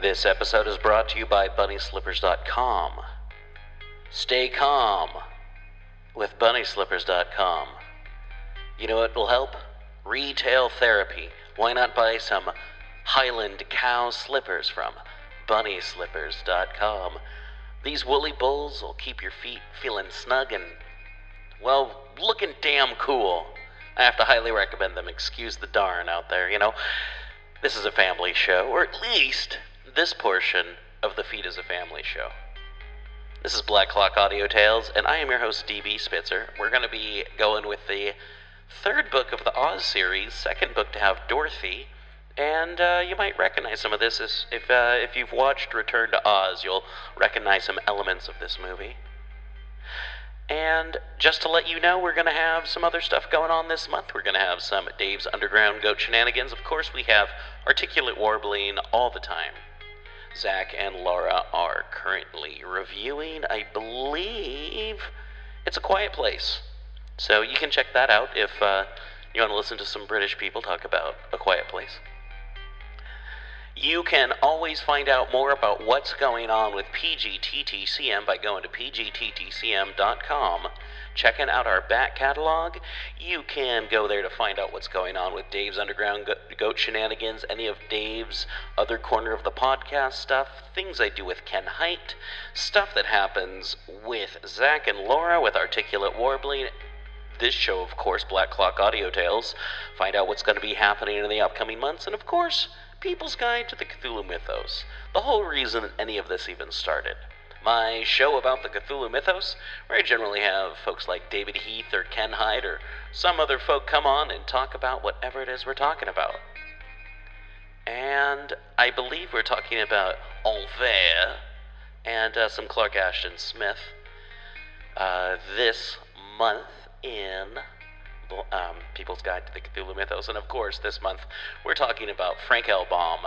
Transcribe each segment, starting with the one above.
This episode is brought to you by BunnySlippers.com. Stay calm with BunnySlippers.com. You know what will help? Retail therapy. Why not buy some Highland cow slippers from BunnySlippers.com? These woolly bulls will keep your feet feeling snug and, well, looking damn cool. I have to highly recommend them. Excuse the darn out there, you know. This is a family show, or at least this portion of the feed is a family show. This is Black Clock Audio Tales, and I am your host, DB Spitzer. We're going to be going with the third book of the Oz series, second book to have Dorothy, and uh, you might recognize some of this as, if uh, if you've watched Return to Oz. You'll recognize some elements of this movie. And just to let you know, we're going to have some other stuff going on this month. We're going to have some Dave's Underground Goat Shenanigans. Of course, we have Articulate Warbling all the time. Zach and Laura are currently reviewing, I believe, It's a Quiet Place. So you can check that out if uh, you want to listen to some British people talk about A Quiet Place. You can always find out more about what's going on with PGTTCM by going to pgttcm.com, checking out our back catalog. You can go there to find out what's going on with Dave's Underground Goat Shenanigans, any of Dave's other corner of the podcast stuff, things I do with Ken Height, stuff that happens with Zach and Laura with Articulate Warbling, this show, of course, Black Clock Audio Tales. Find out what's going to be happening in the upcoming months, and of course, People's Guide to the Cthulhu Mythos. The whole reason that any of this even started. My show about the Cthulhu Mythos, where I generally have folks like David Heath or Ken Hyde or some other folk come on and talk about whatever it is we're talking about. And I believe we're talking about Envers and uh, some Clark Ashton Smith uh, this month in um, People's Guide to the Cthulhu Mythos. And of course, this month we're talking about Frank L. Baum.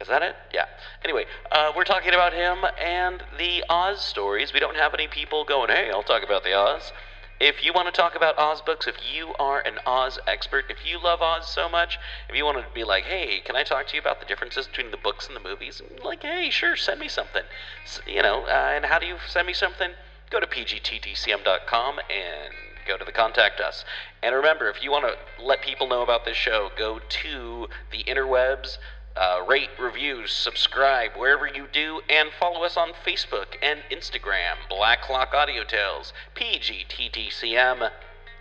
Is that it? Yeah. Anyway, uh, we're talking about him and the Oz stories. We don't have any people going, hey, I'll talk about the Oz. If you want to talk about Oz books, if you are an Oz expert, if you love Oz so much, if you want to be like, hey, can I talk to you about the differences between the books and the movies? Like, hey, sure, send me something. S you know, uh, and how do you send me something? Go to pgttcm.com and go to the contact us. And remember, if you want to let people know about this show, go to the interwebs, uh, rate, reviews, subscribe wherever you do, and follow us on Facebook and Instagram. Black Clock Audio Tales, PGTTCM.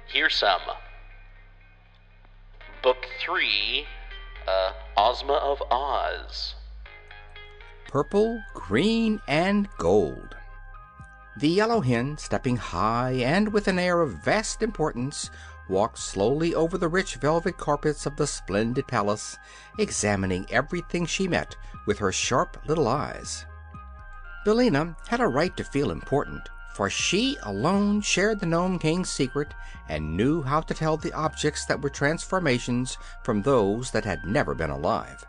Here's some. Book 3, uh, Ozma of Oz. Purple, green, and gold. The yellow hen, stepping high and with an air of vast importance, walked slowly over the rich velvet carpets of the splendid palace, examining everything she met with her sharp little eyes. Billina had a right to feel important, for she alone shared the Nome King's secret and knew how to tell the objects that were transformations from those that had never been alive.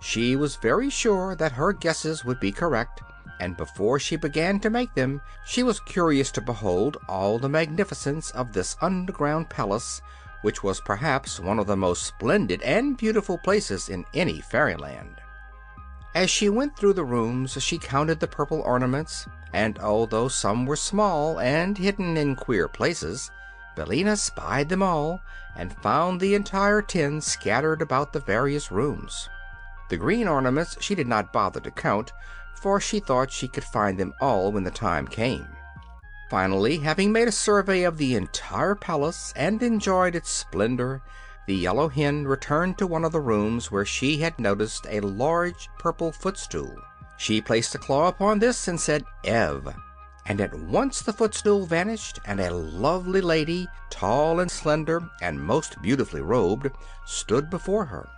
She was very sure that her guesses would be correct, and before she began to make them she was curious to behold all the magnificence of this underground palace, which was perhaps one of the most splendid and beautiful places in any fairyland. As she went through the rooms she counted the purple ornaments, and although some were small and hidden in queer places, Billina spied them all, and found the entire ten scattered about the various rooms. The green ornaments she did not bother to count, for she thought she could find them all when the time came. Finally, having made a survey of the entire palace and enjoyed its splendor, the yellow hen returned to one of the rooms where she had noticed a large purple footstool. She placed a claw upon this and said "Ev," and at once the footstool vanished and a lovely lady, tall and slender and most beautifully robed, stood before her.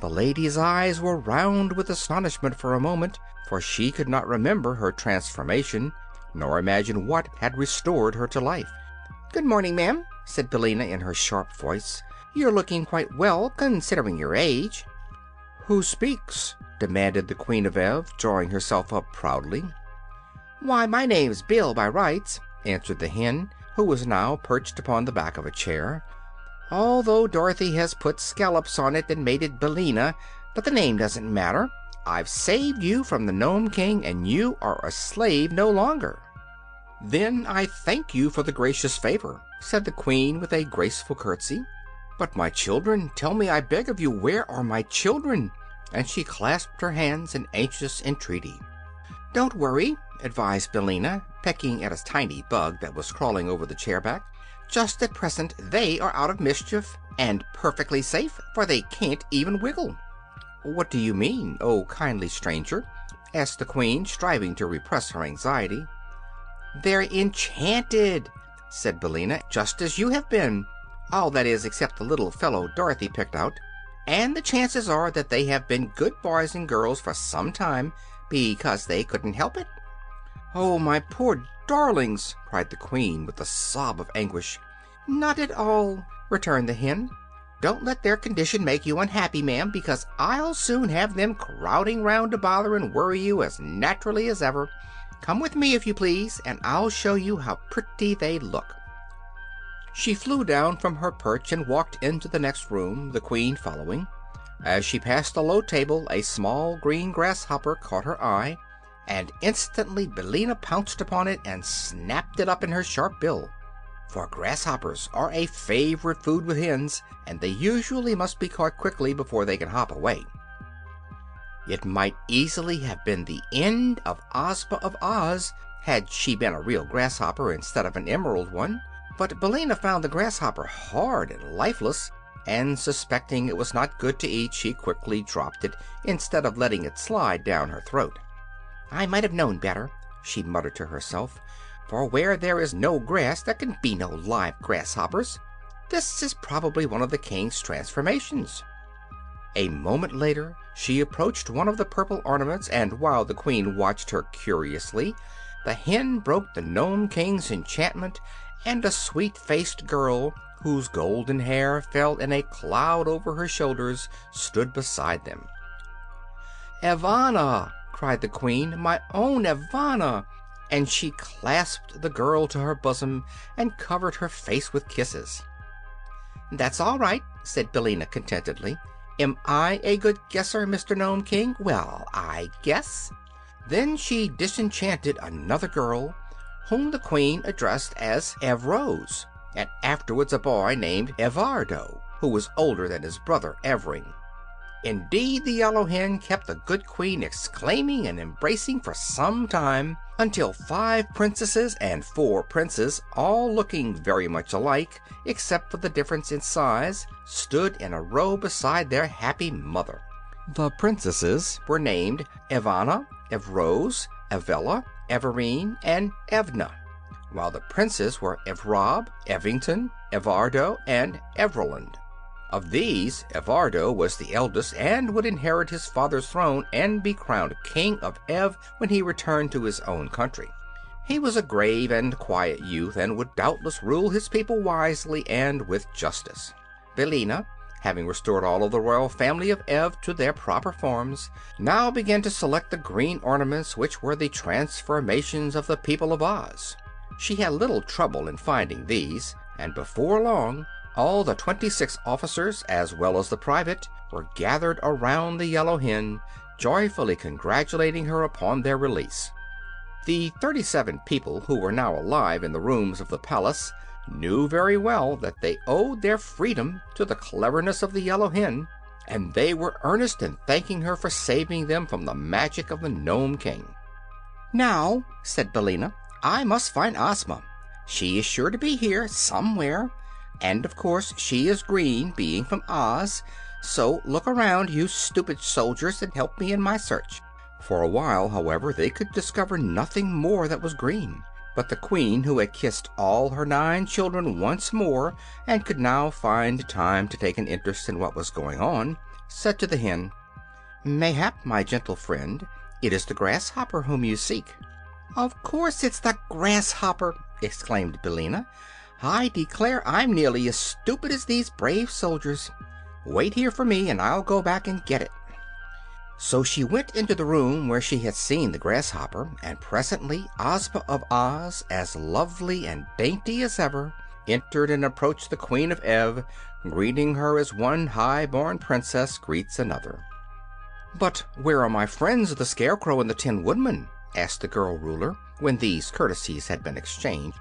The lady's eyes were round with astonishment for a moment, for she could not remember her transformation, nor imagine what had restored her to life. "Good morning, ma'am," said Billina in her sharp voice. "You're looking quite well, considering your age." "Who speaks?" demanded the Queen of Ev, drawing herself up proudly. "Why, my name's Bill by rights," answered the hen, who was now perched upon the back of a chair, "although Dorothy has put scallops on it and made it Billina; but the name doesn't matter. I've saved you from the Nome King, and you are a slave no longer." "Then I thank you for the gracious favor," said the Queen with a graceful curtsy. "But my children tell me, I beg of you, where are my children?" and she clasped her hands in anxious entreaty. "Don't worry," advised Billina, pecking at a tiny bug that was crawling over the chair back. "Just at present they are out of mischief, and perfectly safe, for they can't even wiggle." "What do you mean, oh kindly stranger?" asked the Queen, striving to repress her anxiety. "They're enchanted," said Billina, "just as you have been. All, that is, except the little fellow Dorothy picked out. And the chances are that they have been good boys and girls for some time, because they couldn't help it." "Oh, my poor darlings!" cried the Queen, with a sob of anguish. "Not at all," returned the hen. "Don't let their condition make you unhappy, ma'am, because I'll soon have them crowding round to bother and worry you as naturally as ever. Come with me, if you please, and I'll show you how pretty they look." She flew down from her perch and walked into the next room, the Queen following. As she passed a low table a small green grasshopper caught her eye, and instantly Billina pounced upon it and snapped it up in her sharp bill. For grasshoppers are a favorite food with hens, and they usually must be caught quickly before they can hop away. It might easily have been the end of Ozma of Oz had she been a real grasshopper instead of an emerald one. But Billina found the grasshopper hard and lifeless, and suspecting it was not good to eat she quickly dropped it instead of letting it slide down her throat. "I might have known better," she muttered to herself, "for where there is no grass there can be no live grasshoppers. This is probably one of the King's transformations." A moment later she approached one of the purple ornaments, and while the Queen watched her curiously the hen broke the Nome King's enchantment and a sweet faced girl, whose golden hair fell in a cloud over her shoulders, stood beside them. "Evanna!" Cried the Queen, "my own Evanna!" and she clasped the girl to her bosom and covered her face with kisses. "That's all right," said Billina contentedly. "Am I a good guesser, Mr. Nome King? Well, I guess." Then she disenchanted another girl whom the Queen addressed as Evrose, and afterwards a boy named Evardo, who was older than his brother Evring. Indeed, the yellow hen kept the good Queen exclaiming and embracing for some time, until five princesses and four princes, all looking very much alike, except for the difference in size, stood in a row beside their happy mother. The princesses were named Evanna, Evrose, Evella, Evirene, and Evna, while the princes were Evrob, Evington, Evardo, and Evroland. Of these, Evardo was the eldest and would inherit his father's throne and be crowned King of Ev when he returned to his own country. He was a grave and quiet youth and would doubtless rule his people wisely and with justice. Billina, having restored all of the royal family of Ev to their proper forms, now began to select the green ornaments which were the transformations of the people of Oz. She had little trouble in finding these, and before long all the twenty six officers, as well as the private, were gathered around the yellow hen, joyfully congratulating her upon their release. The thirty seven people who were now alive in the rooms of the palace knew very well that they owed their freedom to the cleverness of the yellow hen, and they were earnest in thanking her for saving them from the magic of the Nome King. "Now," said Billina, "I must find Ozma. She is sure to be here, somewhere, and of course she is green, being from Oz. So look around, you stupid soldiers, and help me in my search." For a while, however, they could discover nothing more that was green. But the Queen, who had kissed all her nine children once more and could now find time to take an interest in what was going on, said to the hen, "Mayhap, my gentle friend, it is the grasshopper whom you seek." "Of course it's the grasshopper!" exclaimed Billina. "I declare I'm nearly as stupid as these brave soldiers. Wait here for me and I'll go back and get it." So she went into the room where she had seen the grasshopper, and presently Ozma of Oz, as lovely and dainty as ever, entered and approached the Queen of Ev, greeting her as one high born princess greets another. But where are my friends the Scarecrow and the Tin Woodman? asked the girl Ruler, when these courtesies had been exchanged.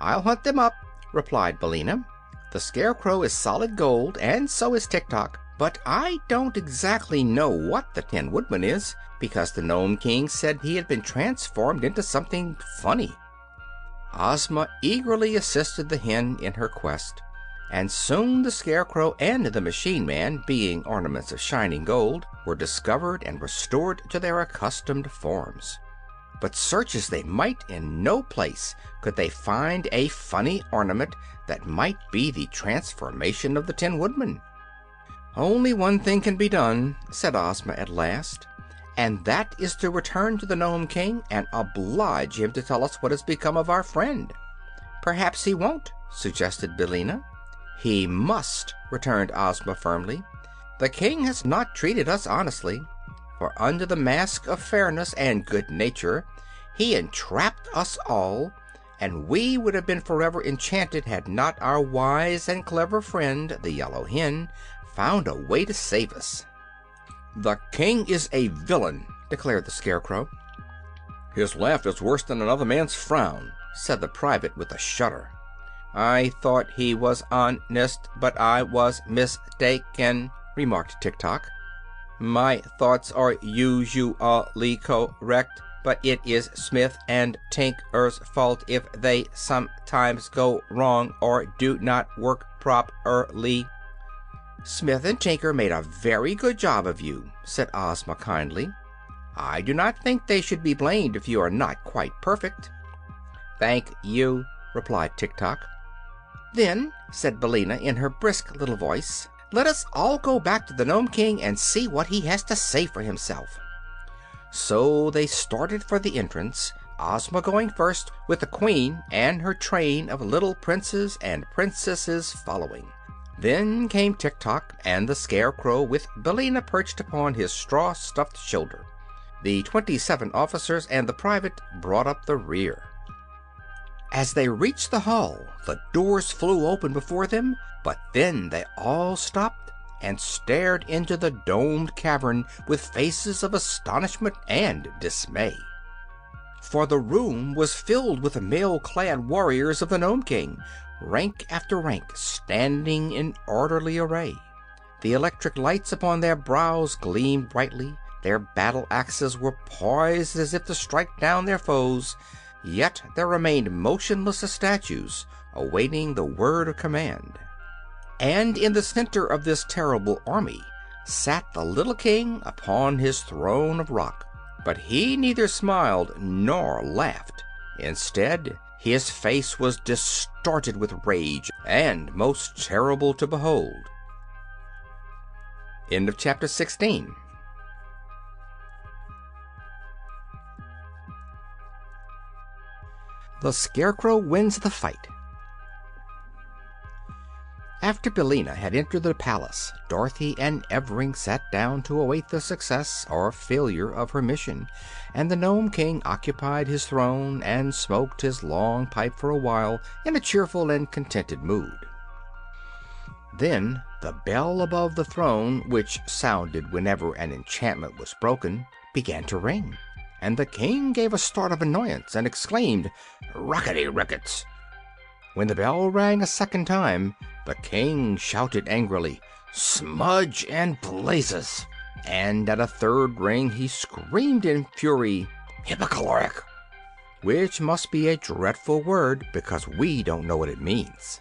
I'll hunt them up, replied Billina. The Scarecrow is solid gold, and so is Tik Tok. But I don't exactly know what the Tin Woodman is, because the Nome King said he had been transformed into something funny. Ozma eagerly assisted the hen in her quest, and soon the Scarecrow and the Machine Man, being ornaments of shining gold, were discovered and restored to their accustomed forms. But search as they might, in no place could they find a funny ornament that might be the transformation of the Tin Woodman. "Only one thing can be done," said Ozma at last, "and that is to return to the Nome King and oblige him to tell us what has become of our friend." "Perhaps he won't," suggested Billina. "He must," returned Ozma firmly. "The King has not treated us honestly, for under the mask of fairness and good nature he entrapped us all, and we would have been forever enchanted had not our wise and clever friend, the Yellow Hen, found a way to save us." "The King is a villain," declared the Scarecrow. "His laugh is worse than another man's frown," said the private with a shudder. "I thought he was honest, but I was mistaken," remarked Tik Tok. "My thoughts are usually correct, but it is Smith and Tinker's fault if they sometimes go wrong or do not work properly." "Smith and Tinker made a very good job of you," said Ozma kindly. "I do not think they should be blamed if you are not quite perfect." "Thank you," replied Tik Tok. "Then," said Billina, in her brisk little voice, "let us all go back to the Nome King and see what he has to say for himself." So they started for the entrance, Ozma going first, with the Queen and her train of little Princes and Princesses following. Then came Tik Tok and the Scarecrow with Billina perched upon his straw stuffed shoulder. The twenty seven officers and the private brought up the rear. As they reached the hall, the doors flew open before them, but then they all stopped and stared into the domed cavern with faces of astonishment and dismay. For the room was filled with mail clad warriors of the Nome King, rank after rank, standing in orderly array. The electric lights upon their brows gleamed brightly, their battle axes were poised as if to strike down their foes, yet there remained motionless as statues, awaiting the word of command. And in the center of this terrible army sat the little King upon his throne of rock. But he neither smiled nor laughed. Instead, his face was distorted with rage and most terrible to behold. End of chapter 16. The Scarecrow wins the fight. After Billina had entered the palace, Dorothy and Evring sat down to await the success or failure of her mission, and the Nome King occupied his throne and smoked his long pipe for a while in a cheerful and contented mood. Then the bell above the throne, which sounded whenever an enchantment was broken, began to ring, and the King gave a start of annoyance and exclaimed, "Rockety rickets!" When the bell rang a second time the King shouted angrily, "Smudge and blazes!" and at a third ring he screamed in fury, "Hippikaloric!" which must be a dreadful word because we don't know what it means.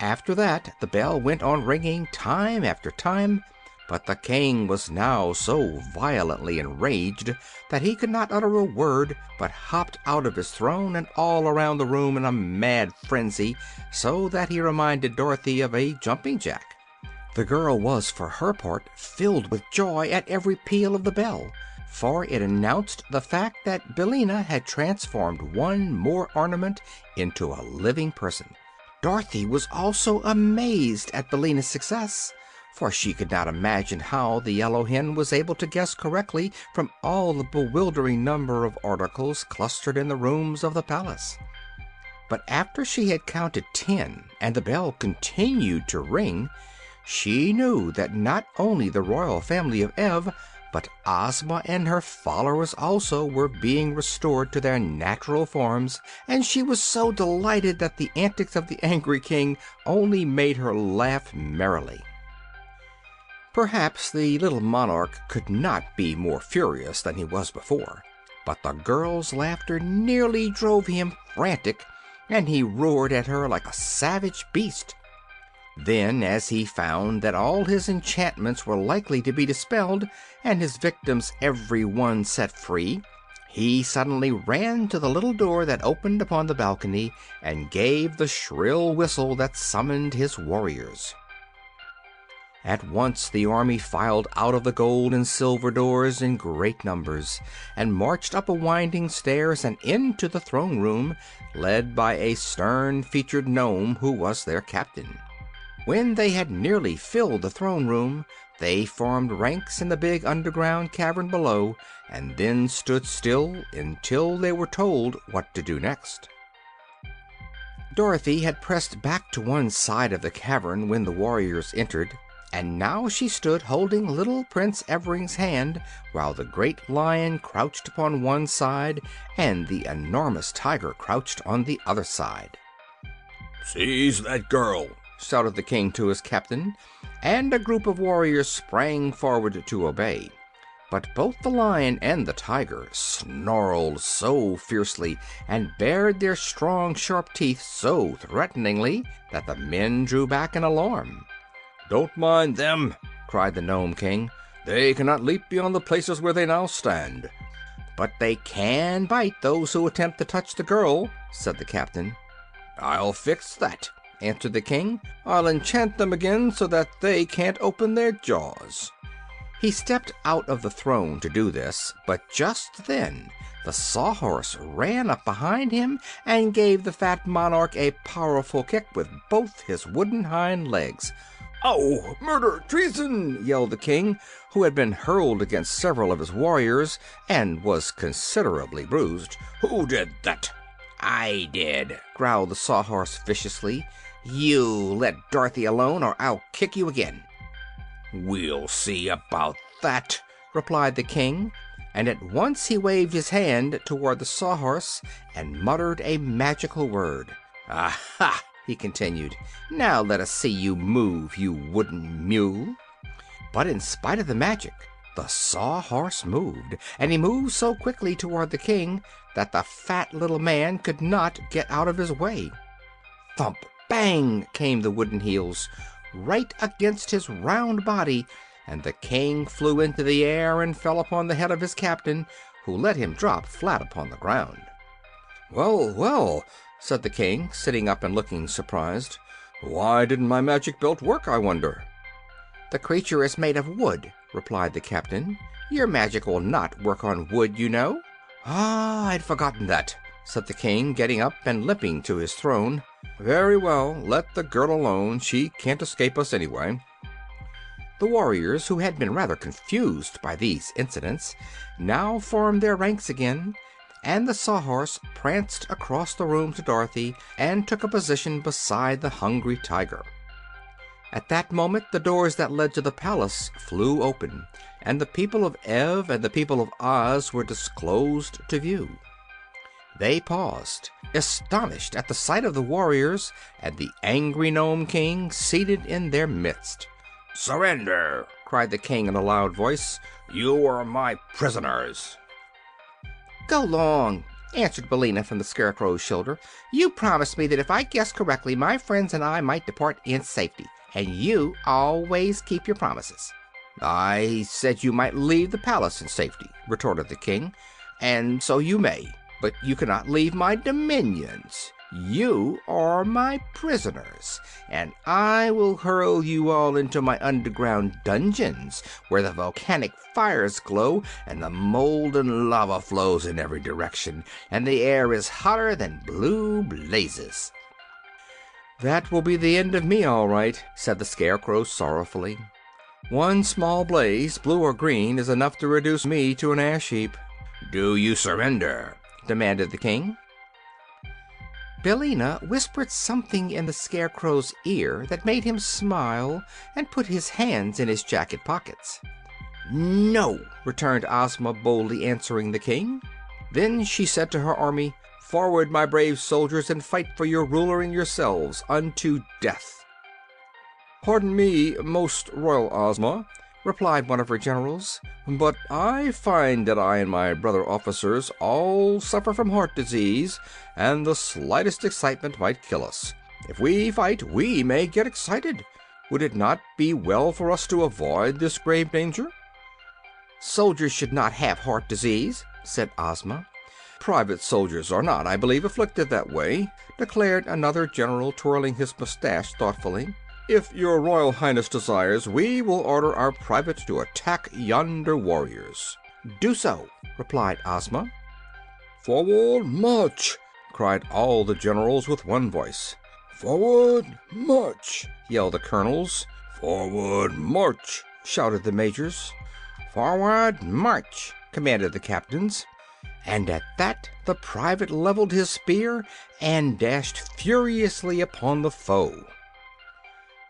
After that the bell went on ringing time after time, but the King was now so violently enraged that he could not utter a word, but hopped out of his throne and all around the room in a mad frenzy, so that he reminded Dorothy of a jumping jack. The girl was, for her part, filled with joy at every peal of the bell, for it announced the fact that Billina had transformed one more ornament into a living person. Dorothy was also amazed at Billina's success for she could not imagine how the yellow hen was able to guess correctly from all the bewildering number of articles clustered in the rooms of the palace. But after she had counted ten and the bell continued to ring, she knew that not only the royal family of Ev, but Ozma and her followers also were being restored to their natural forms, and she was so delighted that the antics of the angry King only made her laugh merrily. Perhaps the little monarch could not be more furious than he was before, but the girl's laughter nearly drove him frantic, and he roared at her like a savage beast. Then, as he found that all his enchantments were likely to be dispelled and his victims every one set free, he suddenly ran to the little door that opened upon the balcony and gave the shrill whistle that summoned his warriors. At once the army filed out of the gold and silver doors in great numbers and marched up a winding stairs and into the throne room, led by a stern featured Nome who was their captain. When they had nearly filled the throne room, they formed ranks in the big underground cavern below and then stood still until they were told what to do next. Dorothy had pressed back to one side of the cavern when the warriors entered, and now she stood holding little Prince Evring's hand while the great Lion crouched upon one side and the enormous Tiger crouched on the other side. "Seize that girl!" shouted the King to his captain, and a group of warriors sprang forward to obey. But both the Lion and the Tiger snarled so fiercely and bared their strong, sharp teeth so threateningly that the men drew back in alarm. "Don't mind them!" cried the Nome King. "They cannot leap beyond the places where they now stand." "But they can bite those who attempt to touch the girl," said the captain. "I'll fix that," answered the King. "I'll enchant them again so that they can't open their jaws." He stepped out of the throne to do this, but just then the Sawhorse ran up behind him and gave the fat monarch a powerful kick with both his wooden hind legs. "Oh, murder! Treason!" yelled the King, who had been hurled against several of his warriors and was considerably bruised. "Who did that?" "I did," growled the Sawhorse viciously. "You let Dorothy alone or I'll kick you again." "We'll see about that," replied the King, and at once he waved his hand toward the Sawhorse and muttered a magical word. "Aha!" He continued. "Now let us see you move, you wooden mule." But in spite of the magic, the Sawhorse moved, and he moved so quickly toward the King that the fat little man could not get out of his way. Thump! Bang! came the wooden heels, right against his round body, and the King flew into the air and fell upon the head of his captain, who let him drop flat upon the ground. "Well, well!" Said the King, sitting up and looking surprised. "Why didn't my magic belt work, I wonder?" "The creature is made of wood," replied the captain. "Your magic will not work on wood, you know." "Ah, I'd forgotten that," said the King, getting up and limping to his throne. "Very well, let the girl alone. She can't escape us, anyway." The warriors, who had been rather confused by these incidents, now formed their ranks again, and the Sawhorse pranced across the room to Dorothy and took a position beside the Hungry Tiger. At that moment the doors that led to the palace flew open, and the people of Ev and the people of Oz were disclosed to view. They paused, astonished at the sight of the warriors and the angry Nome King seated in their midst. "Surrender!" cried the King in a loud voice. "You are my prisoners." "Go long!" answered Billina from the Scarecrow's shoulder. "You promised me that if I guessed correctly my friends and I might depart in safety, and you always keep your promises." "I said you might leave the palace in safety," retorted the King, "and so you may, but you cannot leave my dominions. You are my prisoners, and I will hurl you all into my underground dungeons, where the volcanic fires glow and the molten lava flows in every direction, and the air is hotter than blue blazes." "That will be the end of me, all right," said the Scarecrow sorrowfully. "One small blaze, blue or green, is enough to reduce me to an ash heap." "Do you surrender?" demanded the King. Billina whispered something in the Scarecrow's ear that made him smile and put his hands in his jacket pockets. No, returned Ozma, boldly answering the King. Then she said to her army, Forward, my brave soldiers, and fight for your ruler and yourselves unto death. Pardon me, most royal Ozma, replied one of her generals, but I find that I and my brother officers all suffer from heart disease, and the slightest excitement might kill us. If we fight, we may get excited. Would it not be well for us to avoid this grave danger? Soldiers should not have heart disease, said Ozma. Private soldiers are not, I believe, afflicted that way, declared another general, twirling his mustache thoughtfully. If your royal highness desires, we will order our private to attack yonder warriors. Do so, replied Ozma. Forward, march! cried all the generals with one voice. Forward, march! yelled the colonels. Forward, march! shouted the majors. Forward, march! commanded the captains and at that the private leveled his spear and dashed furiously upon the foe.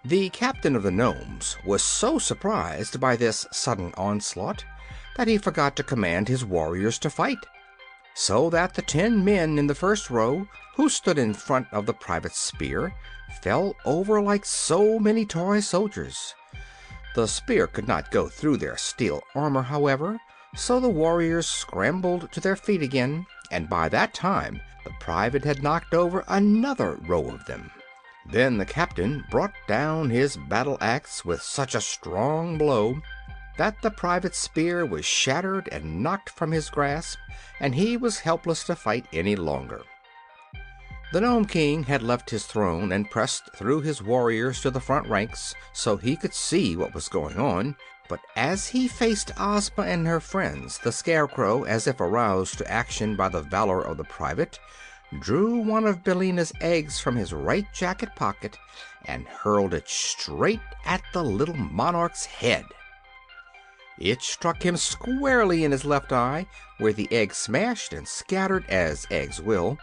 The captain of the Nomes was so surprised by this sudden onslaught that he forgot to command his warriors to fight, so that the ten men in the first row, who stood in front of the private's spear, fell over like so many toy soldiers. The spear could not go through their steel armor, however, so the warriors scrambled to their feet again, and by that time the private had knocked over another row of them. Then the captain brought down his battle axe with such a strong blow that the private's spear was shattered and knocked from his grasp, and he was helpless to fight any longer. The Nome King had left his throne and pressed through his warriors to the front ranks so he could see what was going on, but as he faced Ozma and her friends, the Scarecrow, as if aroused to action by the valor of the private, drew one of Billina's eggs from his right jacket pocket and hurled it straight at the little monarch's head. It struck him squarely in his left eye, where the egg smashed and scattered, as eggs will,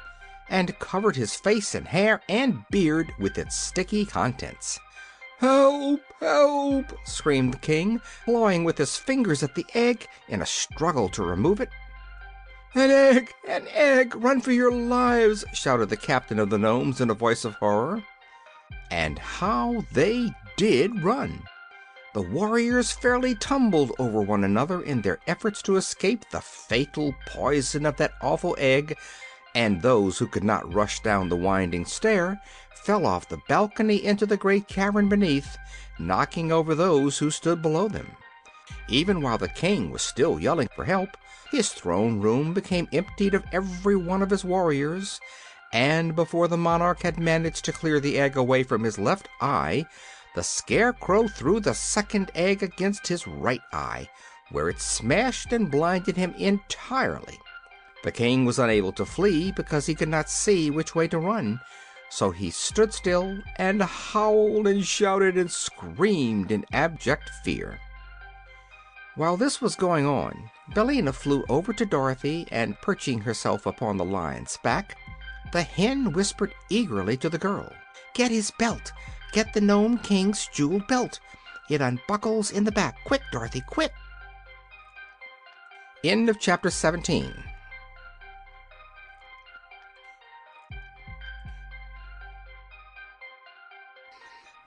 and covered his face and hair and beard with its sticky contents. Help! Help! screamed the King, clawing with his fingers at the egg in a struggle to remove it. An egg! An egg! Run for your lives! shouted the captain of the Nomes in a voice of horror. And how they did run! The warriors fairly tumbled over one another in their efforts to escape the fatal poison of that awful egg, and those who could not rush down the winding stair fell off the balcony into the great cavern beneath, knocking over those who stood below them. Even while the king was still yelling for help, his throne room became emptied of every one of his warriors, and before the monarch had managed to clear the egg away from his left eye, the Scarecrow threw the second egg against his right eye, where it smashed and blinded him entirely. The king was unable to flee because he could not see which way to run, so he stood still and howled and shouted and screamed in abject fear. While this was going on, Billina flew over to Dorothy and perching herself upon the lion's back, the hen whispered eagerly to the girl, "Get his belt! Get the Nome King's jeweled belt! It unbuckles in the back! Quick, Dorothy, quick!" End of chapter 17.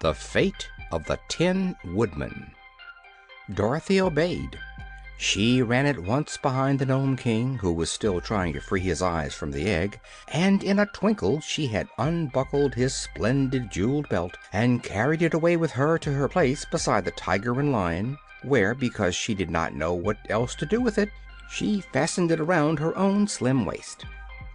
The Fate of the Tin Woodman Dorothy obeyed. She ran at once behind the Nome King, who was still trying to free his eyes from the egg, and in a twinkle she had unbuckled his splendid jeweled belt and carried it away with her to her place beside the Tiger and Lion, where, because she did not know what else to do with it, she fastened it around her own slim waist.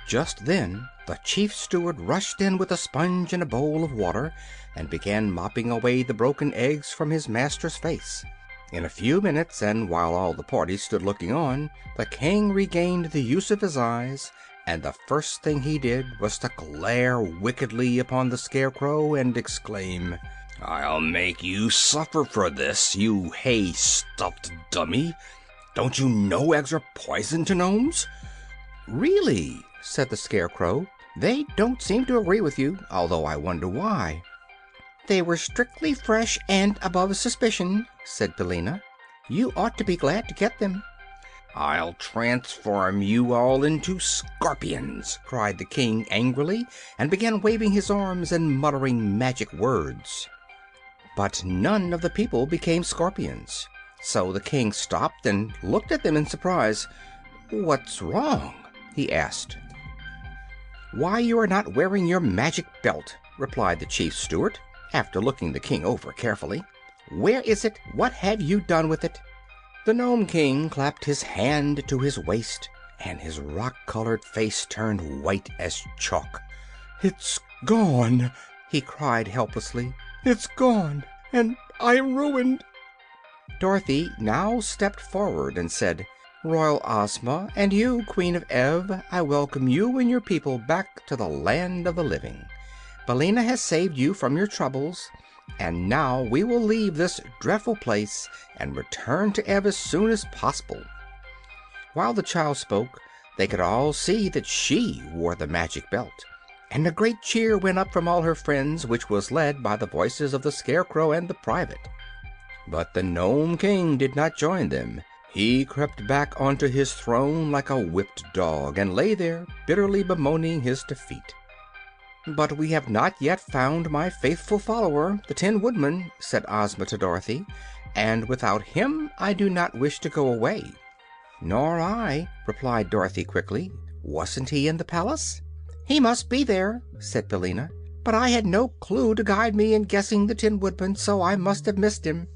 Just then the chief steward rushed in with a sponge and a bowl of water and began mopping away the broken eggs from his master's face. In a few minutes, and while all the party stood looking on, the king regained the use of his eyes, and the first thing he did was to glare wickedly upon the Scarecrow and exclaim, I'll make you suffer for this, you hay stuffed dummy! Don't you know eggs are poison to Nomes? Really, said the Scarecrow, they don't seem to agree with you, although I wonder why. They were strictly fresh and above suspicion, said Billina. You ought to be glad to get them. I'll transform you all into scorpions, cried the king angrily, and began waving his arms and muttering magic words. But none of the people became scorpions. So the king stopped and looked at them in surprise. "What's wrong?" he asked. "Why, you are not wearing your magic belt," replied the chief steward, after looking the king over carefully. "Where is it? What have you done with it?" The Nome King clapped his hand to his waist, and his rock colored face turned white as chalk. "It's gone!" he cried helplessly. "It's gone, and I am ruined!" Dorothy now stepped forward and said, "Royal Ozma, and you, Queen of Ev, I welcome you and your people back to the land of the living. Billina has saved you from your troubles, and now we will leave this dreadful place and return to Ev as soon as possible." While the child spoke they could all see that she wore the magic belt, and a great cheer went up from all her friends, which was led by the voices of the Scarecrow and the Private. But the Nome King did not join them. He crept back onto his throne like a whipped dog, and lay there bitterly bemoaning his defeat. "But we have not yet found my faithful follower, the Tin Woodman," said Ozma to Dorothy, "and without him I do not wish to go away." "Nor I," replied Dorothy quickly. "Wasn't he in the palace?" "He must be there," said Billina; "but I had no clue to guide me in guessing the Tin Woodman, so I must have missed him."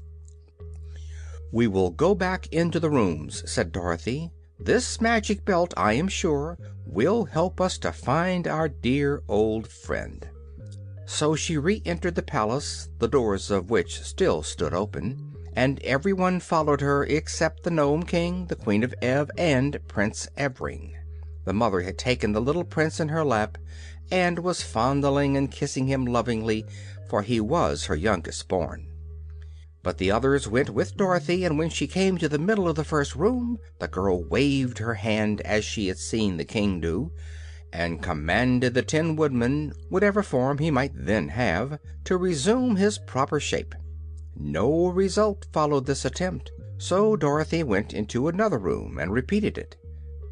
"We will go back into the rooms," said Dorothy. "This magic belt, I am sure, will help us to find our dear old friend." So she re entered the palace, the doors of which still stood open, and everyone followed her except the Nome King, the Queen of Ev, and Prince Evring. The mother had taken the little prince in her lap and was fondling and kissing him lovingly, for he was her youngest born. But the others went with Dorothy, and when she came to the middle of the first room the girl waved her hand as she had seen the King do, and commanded the Tin Woodman, whatever form he might then have, to resume his proper shape. No result followed this attempt, so Dorothy went into another room and repeated it.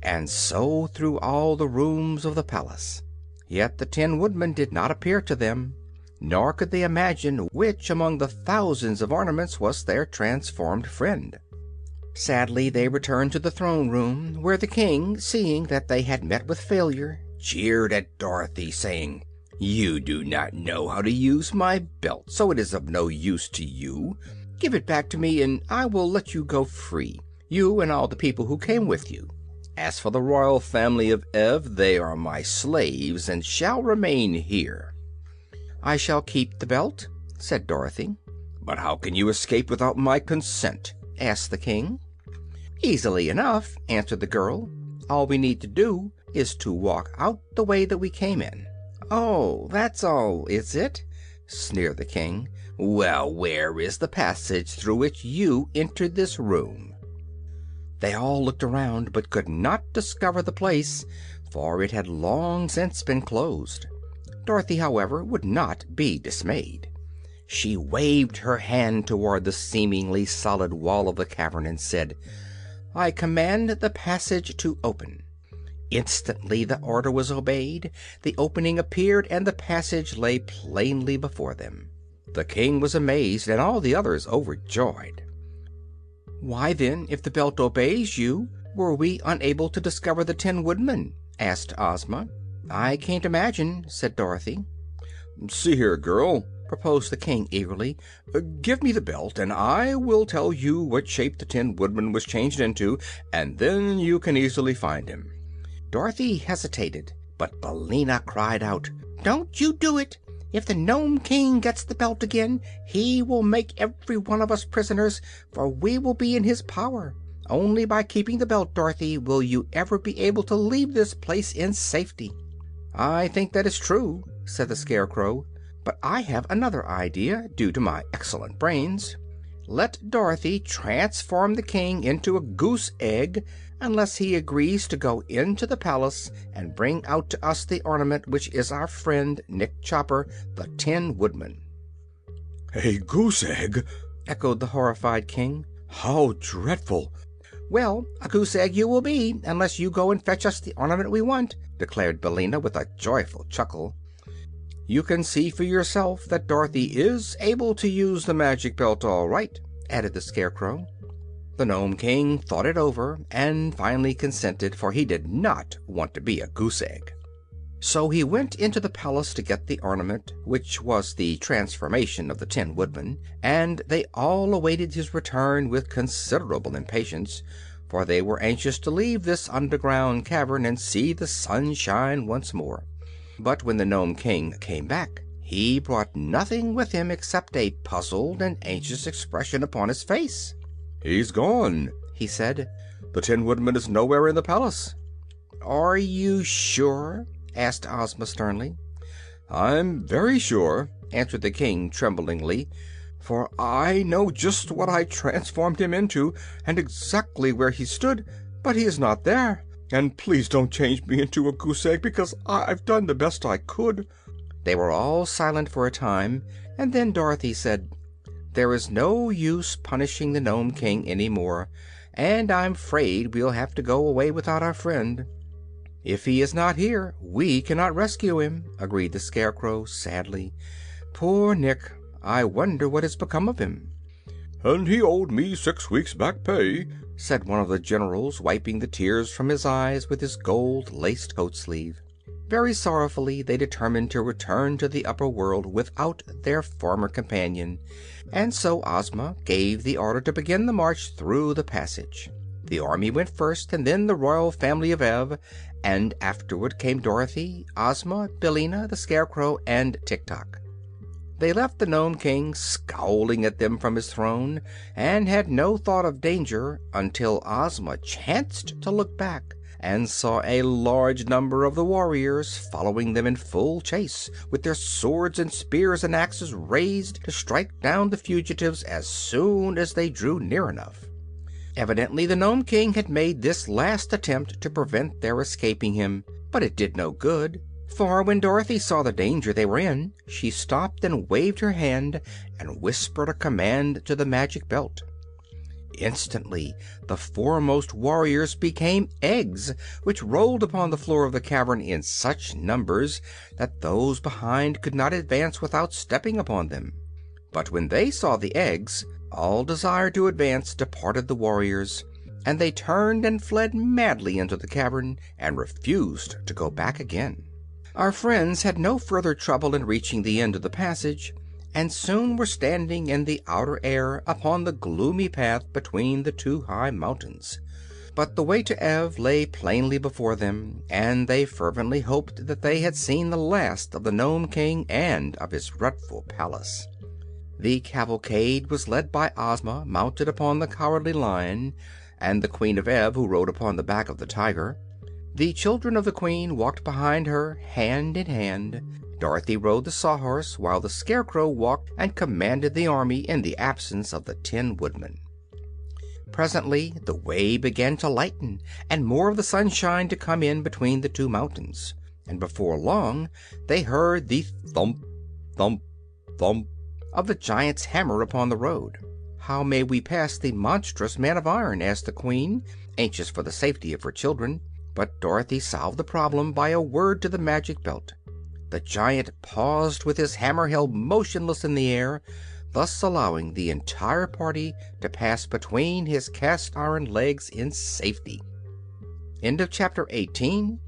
And so through all the rooms of the palace. Yet the Tin Woodman did not appear to them nor could they imagine which among the thousands of ornaments was their transformed friend. Sadly they returned to the throne room, where the King, seeing that they had met with failure, jeered at Dorothy, saying, "You do not know how to use my belt, so it is of no use to you. Give it back to me, and I will let you go free, you and all the people who came with you. As for the royal family of Ev, they are my slaves and shall remain here." "I shall keep the belt," said Dorothy. "But how can you escape without my consent?" asked the King. "Easily enough," answered the girl. "All we need to do is to walk out the way that we came in." "Oh, that's all, is it?" sneered the King. "Well, where is the passage through which you entered this room?" They all looked around, but could not discover the place, for it had long since been closed. Dorothy, however, would not be dismayed. She waved her hand toward the seemingly solid wall of the cavern and said, "I command the passage to open." Instantly the order was obeyed, the opening appeared, and the passage lay plainly before them. The King was amazed and all the others overjoyed. "Why, then, if the belt obeys you, were we unable to discover the Tin Woodman?" asked Ozma. "I can't imagine," said Dorothy. "See here, girl," proposed the King eagerly. Uh, "Give me the belt and I will tell you what shape the Tin Woodman was changed into, and then you can easily find him." Dorothy hesitated, but Billina cried out: "Don't you do it! If the Nome King gets the belt again he will make every one of us prisoners, for we will be in his power. Only by keeping the belt, Dorothy, will you ever be able to leave this place in safety." "I think that is true," said the Scarecrow; "but I have another idea, due to my excellent brains. Let Dorothy transform the King into a goose egg unless he agrees to go into the palace and bring out to us the ornament which is our friend Nick Chopper, the Tin Woodman." "A goose egg!" echoed the horrified King. How dreadful! Well, a goose egg you will be, unless you go and fetch us the ornament we want, declared Billina with a joyful chuckle. You can see for yourself that Dorothy is able to use the magic belt all right, added the Scarecrow. The Nome King thought it over and finally consented, for he did not want to be a goose egg. So he went into the palace to get the ornament, which was the transformation of the Tin Woodman, and they all awaited his return with considerable impatience, for they were anxious to leave this underground cavern and see the sunshine once more. But when the Nome King came back he brought nothing with him except a puzzled and anxious expression upon his face. "He's gone," he said. "The Tin Woodman is nowhere in the palace." "Are you sure?" Asked Ozma sternly. "I'm very sure," answered the King tremblingly, "for I know just what I transformed him into, and exactly where he stood; but he is not there. And please don't change me into a goose egg, because I've done the best I could." They were all silent for a time, and then Dorothy said: "There is no use punishing the Nome King any more, and I'm 'fraid we'll have to go away without our friend." "If he is not here we cannot rescue him," agreed the Scarecrow, sadly. "Poor Nick! I wonder what has become of him." "And he owed me six weeks' back pay," said one of the generals, wiping the tears from his eyes with his gold laced coat sleeve. Very sorrowfully they determined to return to the upper world without their former companion, and so Ozma gave the order to begin the march through the passage. The army went first, and then the royal family of Ev, and afterward came Dorothy, Ozma, Billina, the Scarecrow, and Tiktok. They left the Nome King scowling at them from his throne, and had no thought of danger until Ozma chanced to look back and saw a large number of the warriors following them in full chase, with their swords and spears and axes raised to strike down the fugitives as soon as they drew near enough. Evidently the Nome King had made this last attempt to prevent their escaping him, but it did no good, for when Dorothy saw the danger they were in she stopped and waved her hand and whispered a command to the Magic Belt. Instantly the foremost warriors became eggs, which rolled upon the floor of the cavern in such numbers that those behind could not advance without stepping upon them. But when they saw the eggs all desire to advance departed the warriors, and they turned and fled madly into the cavern and refused to go back again. Our friends had no further trouble in reaching the end of the passage, and soon were standing in the outer air upon the gloomy path between the two high mountains. But the way to Ev lay plainly before them, and they fervently hoped that they had seen the last of the Nome King and of his dreadful palace. The cavalcade was led by Ozma, mounted upon the Cowardly Lion, and the Queen of Ev, who rode upon the back of the Tiger. The children of the Queen walked behind her, hand in hand. Dorothy rode the Sawhorse, while the Scarecrow walked and commanded the army in the absence of the Tin Woodman. Presently the way began to lighten and more of the sunshine to come in between the two mountains, and before long they heard the thump, thump, thump of the giant's hammer upon the road. "How may we pass the monstrous man of iron?" asked the Queen, anxious for the safety of her children. But Dorothy solved the problem by a word to the Magic Belt. The giant paused with his hammer held motionless in the air, thus allowing the entire party to pass between his cast iron legs in safety. End of chapter 18